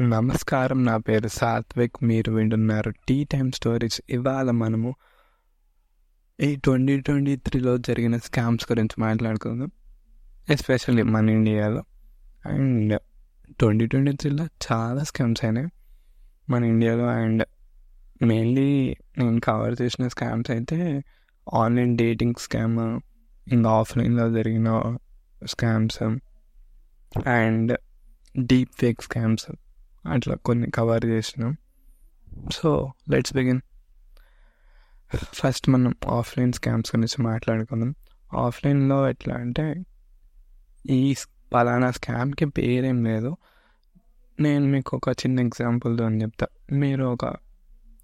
నమస్కారం నా పేరు సాత్విక్. మీరు వింటున్నారు టీ టైమ్ స్టోరీస్. ఇవాళ మనము ఈ ట్వంటీ ట్వంటీ త్రీలో జరిగిన స్కామ్స్ గురించి మాట్లాడుకుందాం. ఎస్పెషల్లీ మన ఇండియాలో. అండ్ ట్వంటీ ట్వంటీ త్రీలో చాలా స్కామ్స్ అయినాయి. మన ఇండియాలో అండ్ మెయిన్లీ నేను కవర్ చేసిన స్కామ్స్ అయితే ఆన్లైన్ డేటింగ్ స్కామ్ ఇంకా ఆఫ్లైన్లో జరిగిన scams and deep fake scams. అట్లా కొన్ని కవర్ చేసినాం. సో లెట్స్ బిగిన్ ఫస్ట్ మనం ఆఫ్లైన్ స్కామ్స్ గురించి మాట్లాడుకుందాం. ఆఫ్లైన్లో ఎట్లా అంటే ఈ పలానా స్కామ్కి పేరేం లేదు. నేను మీకు ఒక చిన్న ఎగ్జాంపుల్తో అని చెప్తా. మీరు ఒక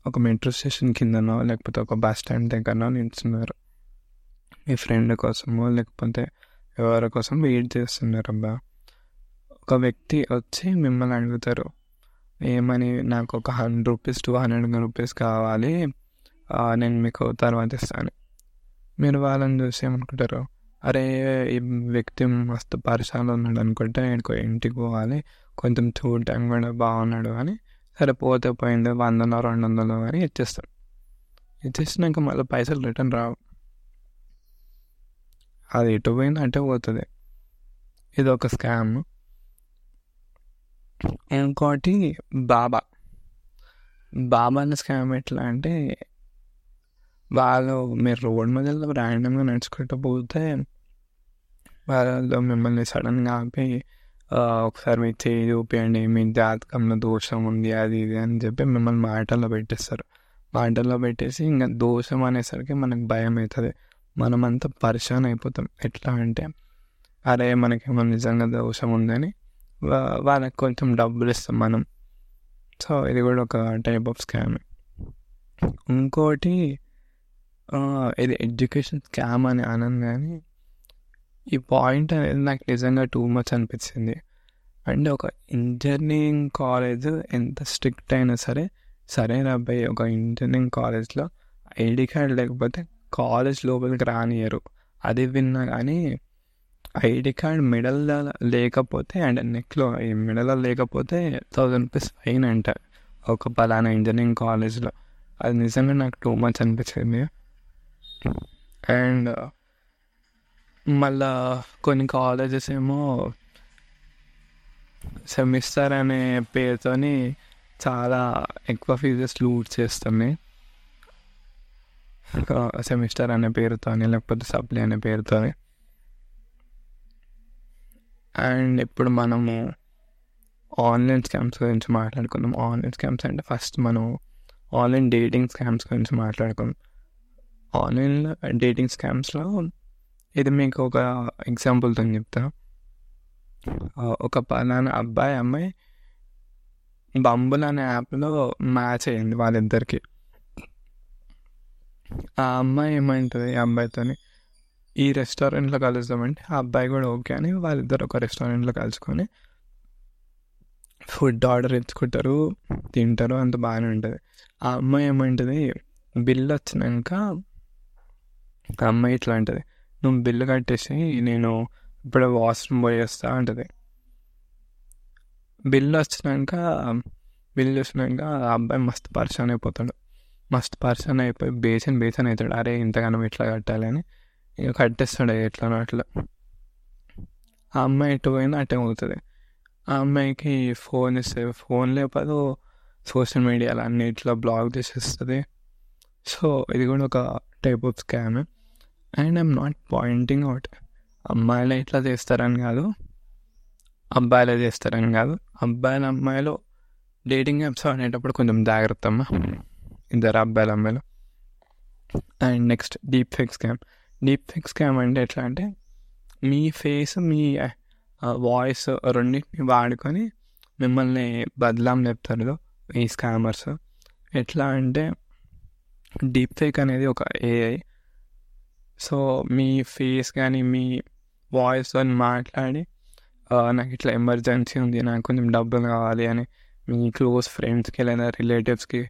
ఒక మెట్రో స్టేషన్ కిందనో లేకపోతే ఒక బస్ స్టాండ్ దగ్గరనో నిల్చున్నారు. మీ ఫ్రెండ్ కోసమో లేకపోతే ఎవరి కోసం వెయిట్ చేస్తున్నారు అబ్బా. ఒక వ్యక్తి వచ్చి మిమ్మల్ని అడుగుతారు ఏమని నాకు ఒక hundred rupees two hundred rupees కావాలి. నేను మీకు తర్వాత ఇస్తాను. మీరు వాళ్ళని చూసి ఏమనుకుంటారు? అరే ఈ వ్యక్తి మస్తు పరిశాలు ఉన్నాడు అనుకుంటే నేను ఇంటికి పోవాలి. కొంచెం చూడటం కూడా బాగున్నాడు అని. సరే పోతే పోయింది వందలో రెండు వందలు అని ఇచ్చేస్తాను. ఇచ్చేసినాక మళ్ళీ పైసలు రిటర్న్ రావు. అది ఎటు పోయింది అంటే పోతుంది. ఇది ఒక స్కామ్. ఇంకోటి బాబా. బాబా స్కామ్ ఎట్లా అంటే వాళ్ళు మీరు రోడ్ మీద ర్యాండమ్గా నడుచుకుంటూ పోతే వాళ్ళు మిమ్మల్ని సడన్గా ఆపి ఒకసారి మీ చేయి చూపించండి మీ జాతకంలో దోషం ఉంది అది ఇది అని చెప్పి మిమ్మల్ని మాటల్లో పెట్టేస్తారు. మాటల్లో పెట్టేసి ఇంకా దోషం అనేసరికి మనకు భయం అవుతుంది. మనమంతా పరిశాన్ అయిపోతాం. ఎట్లా అంటే అరే మనకేమో నిజంగా దోషం ఉందని వాళ్ళకి కొంచెం డబ్బులు ఇస్తాం మనం. సో ఇది కూడా ఒక టైప్ ఆఫ్ స్కామ్ ఇంకోటి ఇది ఎడ్యుకేషన్ స్కామ్ అని అనను కానీ ఈ పాయింట్ అనేది నాకు నిజంగా టూ మచ్ అనిపించింది అండ్ ఒక ఇంజనీరింగ్ కాలేజ్ ఎంత స్ట్రిక్ట్ అయినా సరే సరే అబ్బాయి ఒక ఇంజనీరింగ్ కాలేజ్లో ఐడి కార్డ్ లేకపోతే కాలేజ్ లోపలికి రానియరు అది విన్నా కానీ ఐడి కార్డ్ మెడల్లో లేకపోతే అండ్ నెక్లో ఈ మెడల్లో లేకపోతే థౌజండ్ రూపీస్ ఫైన్ అంట ఒక పలానా ఇంజనీరింగ్ కాలేజ్లో. అది నిజంగా నాకు టూ మచ్ అనిపించింది. అండ్ మళ్ళా కొన్ని కాలేజెస్ ఏమో సెమిస్టర్ అనే పేరుతోని చాలా ఎక్కువ ఫీజెస్ లూట్ చేస్తుంది సెమిస్టర్ అనే పేరుతోని లేకపోతే సప్లై అనే పేరుతోని. అండ్ ఇప్పుడు మనము ఆన్లైన్ స్కామ్స్ గురించి మాట్లాడుకుందాం. ఆన్లైన్ స్కామ్స్ అంటే ఫస్ట్ మనం ఆన్లైన్ డేటింగ్ స్కామ్స్ గురించి మాట్లాడుకుందాం. ఆన్లైన్ డేటింగ్ స్కామ్స్లో ఇది మీకు ఒక ఎగ్జాంపుల్తో చెప్తా. ఒక పలానా అబ్బాయి అమ్మాయి బంబుల్ అనే యాప్లో మ్యాచ్ అయ్యింది వాళ్ళిద్దరికి. ఆ అమ్మాయి ఏమంటుంది? ఈ అబ్బాయితోని ఈ రెస్టారెంట్లో కలుద్దామంటే ఆ అబ్బాయి కూడా ఓకే అని వాళ్ళిద్దరు ఒక రెస్టారెంట్లో కలుసుకొని ఫుడ్ ఆర్డర్ ఇచ్చుకుంటారు తింటారు అంత బాగానే ఉంటుంది. ఆ అమ్మాయి ఏమంటుంది బిల్ వచ్చినాక ఆ అమ్మాయి ఇట్లా అంటుంది నువ్వు బిల్లు కట్టేసి నేను ఇప్పుడు వాష్రూమ్ పోయేస్తా అంటది. బిల్లు వచ్చినాక బిల్లు వచ్చినాక ఆ అబ్బాయి మస్తు పర్సన్ అయిపోతాడు. మస్తు పర్సన్ అయిపోయి బేసన్ బేసన్ అవుతాడు. అరే ఇంతగానో ఇట్లా కట్టాలి అని. ఇక కట్టేస్తాడు ఎట్లానో అట్లా. ఆ అమ్మాయి ఎటు పోయినా అటే అవుతుంది ఆ అమ్మాయికి ఫోన్ ఇస్తే ఫోన్ లేకపోతే సోషల్ మీడియాలో అన్నిట్లో బ్లాగ్ చేసేస్తుంది. సో ఇది కూడా ఒక type of scam and I'm not pointing out అమ్మాయిలు ఇట్లా చేస్తారని కాదు. అబ్బాయిలే చేస్తారని కాదు. అబ్బాయిల అమ్మాయిలు డేటింగ్ యాప్స్ అనేటప్పుడు కొంచెం జాగ్రత్త అమ్మా ఇద్దరు అబ్బాయిల అమ్మాయిలు. And next deep fake scam deep fake scam అంటే ఎట్లా అంటే మీ ఫేస్ మీ వాయిస్ రెండింటిని వాడుకొని మిమ్మల్ని బదలాం చెప్తారు ఈ స్కామర్స్ ఎట్లా అంటే డీప్ ఫేక్ అనేది ఒక ఏఐ సో మీ ఫేస్ కానీ మీ వాయిస్ అని మాట్లాడి నాకు ఇట్లా ఎమర్జెన్సీ ఉంది నాకు కొంచెం డబ్బులు కావాలి అని మీ క్లోజ్ ఫ్రెండ్స్కి లేదా రిలేటివ్స్కి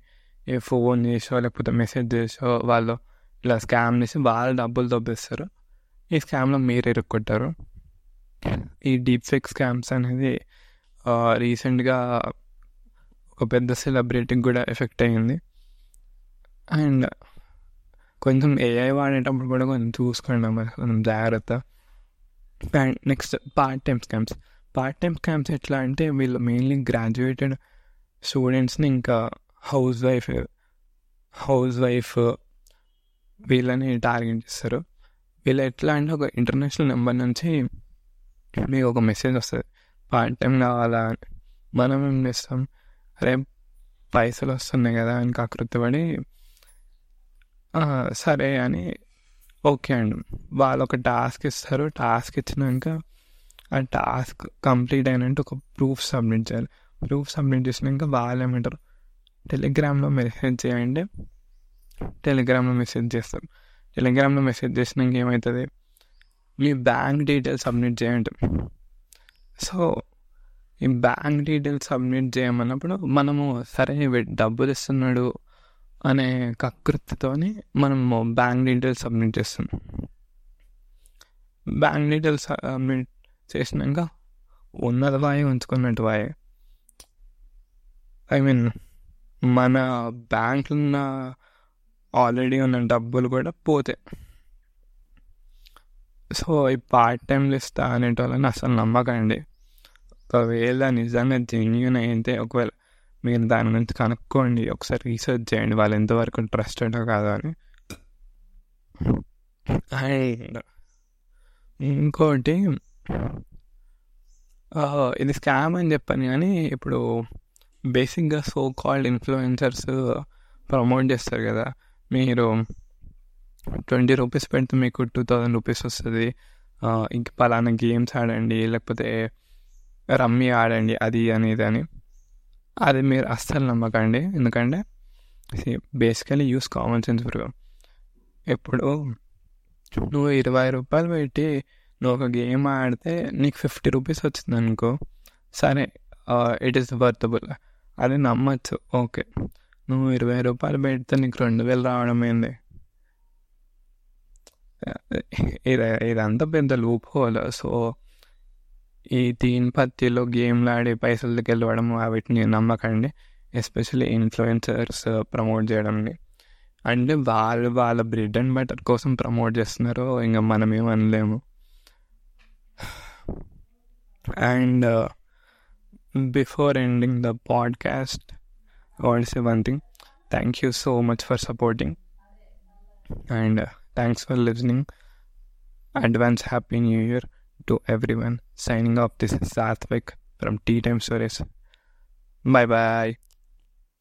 ఫోన్ చేసో లేకపోతే మెసేజ్ చేసో వాళ్ళు ఇలా స్కామ్ చేసి వాళ్ళు డబ్బులు దొబ్బేస్తారు. ఈ స్కామ్లో మీరు ఇరుక్కుంటారు. ఈ డీప్ ఫేక్ స్కామ్స్ అనేది రీసెంట్గా ఒక పెద్ద సెలబ్రిటీకి కూడా ఎఫెక్ట్ అయ్యింది అండ్ కొంచెం ఏఐ వాడేటప్పుడు కూడా కొంచెం చూసుకోండి కొంచెం జాగ్రత్త. And next part time scams part time scams ఎట్లా అంటే వీళ్ళు మెయిన్లీ గ్రాడ్యుయేటెడ్ స్టూడెంట్స్ని ఇంకా హౌస్ వైఫ్ హౌస్ వైఫ్ వీళ్ళని టార్గెట్ చేస్తారు. వీళ్ళు ఎట్లా అంటే ఒక ఇంటర్నేషనల్ నెంబర్ నుంచి మీకు ఒక మెసేజ్ వస్తుంది. పార్ట్ టైం కావాలా? అని మనం ఏం చేస్తాం? అరే పైసలు వస్తున్నాయి కదా అని కాకృతపడి సరే అని ఓకే అండి వాళ్ళు ఒక టాస్క్ ఇస్తారు. టాస్క్ ఇచ్చినాక ఆ టాస్క్ కంప్లీట్ అయినట్టు ఒక ప్రూఫ్ సబ్మిట్ చేయాలి. ప్రూఫ్ సబ్మిట్ చేసినాక వాళ్ళు ఏమంటారు? టెలిగ్రామ్లో మెసేజ్ చేయండి. టెలిగ్రామ్లో మెసేజ్ చేస్తారు. టెలిగ్రామ్లో మెసేజ్ చేసినాక ఏమవుతుంది మీ బ్యాంక్ డీటెయిల్స్ సబ్మిట్ చేయండి. సో ఈ బ్యాంక్ డీటెయిల్స్ సబ్మిట్ చేయమన్నప్పుడు మనము సరే డబ్బులు ఇస్తున్నాడు అనే కకృతితోని మనము బ్యాంక్ డీటెయిల్స్ సబ్మిట్ చేస్తాం. బ్యాంక్ డీటెయిల్స్ సబ్మిట్ చేసినాక ఉన్నది వాయి ఉంచుకున్నట్టు వాయి. ఐ మీన్ మన బ్యాంక్లో ఉన్న ఆల్రెడీ ఉన్న డబ్బులు కూడా పోతాయి సో ఈ పార్ట్ టైంలు ఇస్తా అనేటోళ్ళని అసలు నమ్మకండి. ఒకవేళ నిజంగా జెన్యున్ అయితే ఒకవేళ మీరు దాని గురించి కనుక్కోండి ఒకసారి రీసెర్చ్ చేయండి వాళ్ళు ఎంతవరకు ట్రస్టెడ్ కాదు అని. అండ్ ఇంకోటి ఇది స్కామ్ అని చెప్పాను కానీ ఇప్పుడు బేసిక్గా సో కాల్డ్ ఇన్ఫ్లుయెన్సర్స్ ప్రమోట్ చేస్తారు కదా. మీరు ట్వంటీ రూపీస్ పెడితే మీకు టూ థౌజండ్ రూపీస్ వస్తుంది. ఇంక పలానా గేమ్స్ ఆడండి లేకపోతే రమ్మీ ఆడండి అది అనేది అని. అది మీరు అస్సలు నమ్మకండి. ఎందుకంటే basically use common sense for ఇప్పుడు నువ్వు ఇరవై రూపాయలు పెట్టి నువ్వు ఒక గేమ్ ఆడితే నీకు ఫిఫ్టీ రూపీస్ వచ్చింది అనుకో సరే ఇట్ ఈస్ వర్తబుల్ అది నమ్మచ్చు. ఓకే. నువ్వు ఇరవై రూపాయలు పెడితే నీకు రెండు వేలు రావడం ఏంది? ఇది ఇదంతా పెద్ద లూప్ హోల్. సో ఈ తీన్ పత్తిలో గేమ్లు ఆడి పైసలకి వెళ్ళడం వాటిని నమ్మకండి. ఎస్పెషల్లీ ఇన్ఫ్లుయెన్సర్స్ ప్రమోట్ చేయడంని అంటే వాళ్ళు వాళ్ళ బ్రెడ్ అండ్ బటర్ కోసం ప్రమోట్ చేస్తున్నారు ఇంకా మనం ఏమనలేము. And before ending the podcast also one thing. Thank you so much for supporting. And uh, thanks for listening. Advance happy new year to everyone. Signing off. This is Satvik from tea time stories bye bye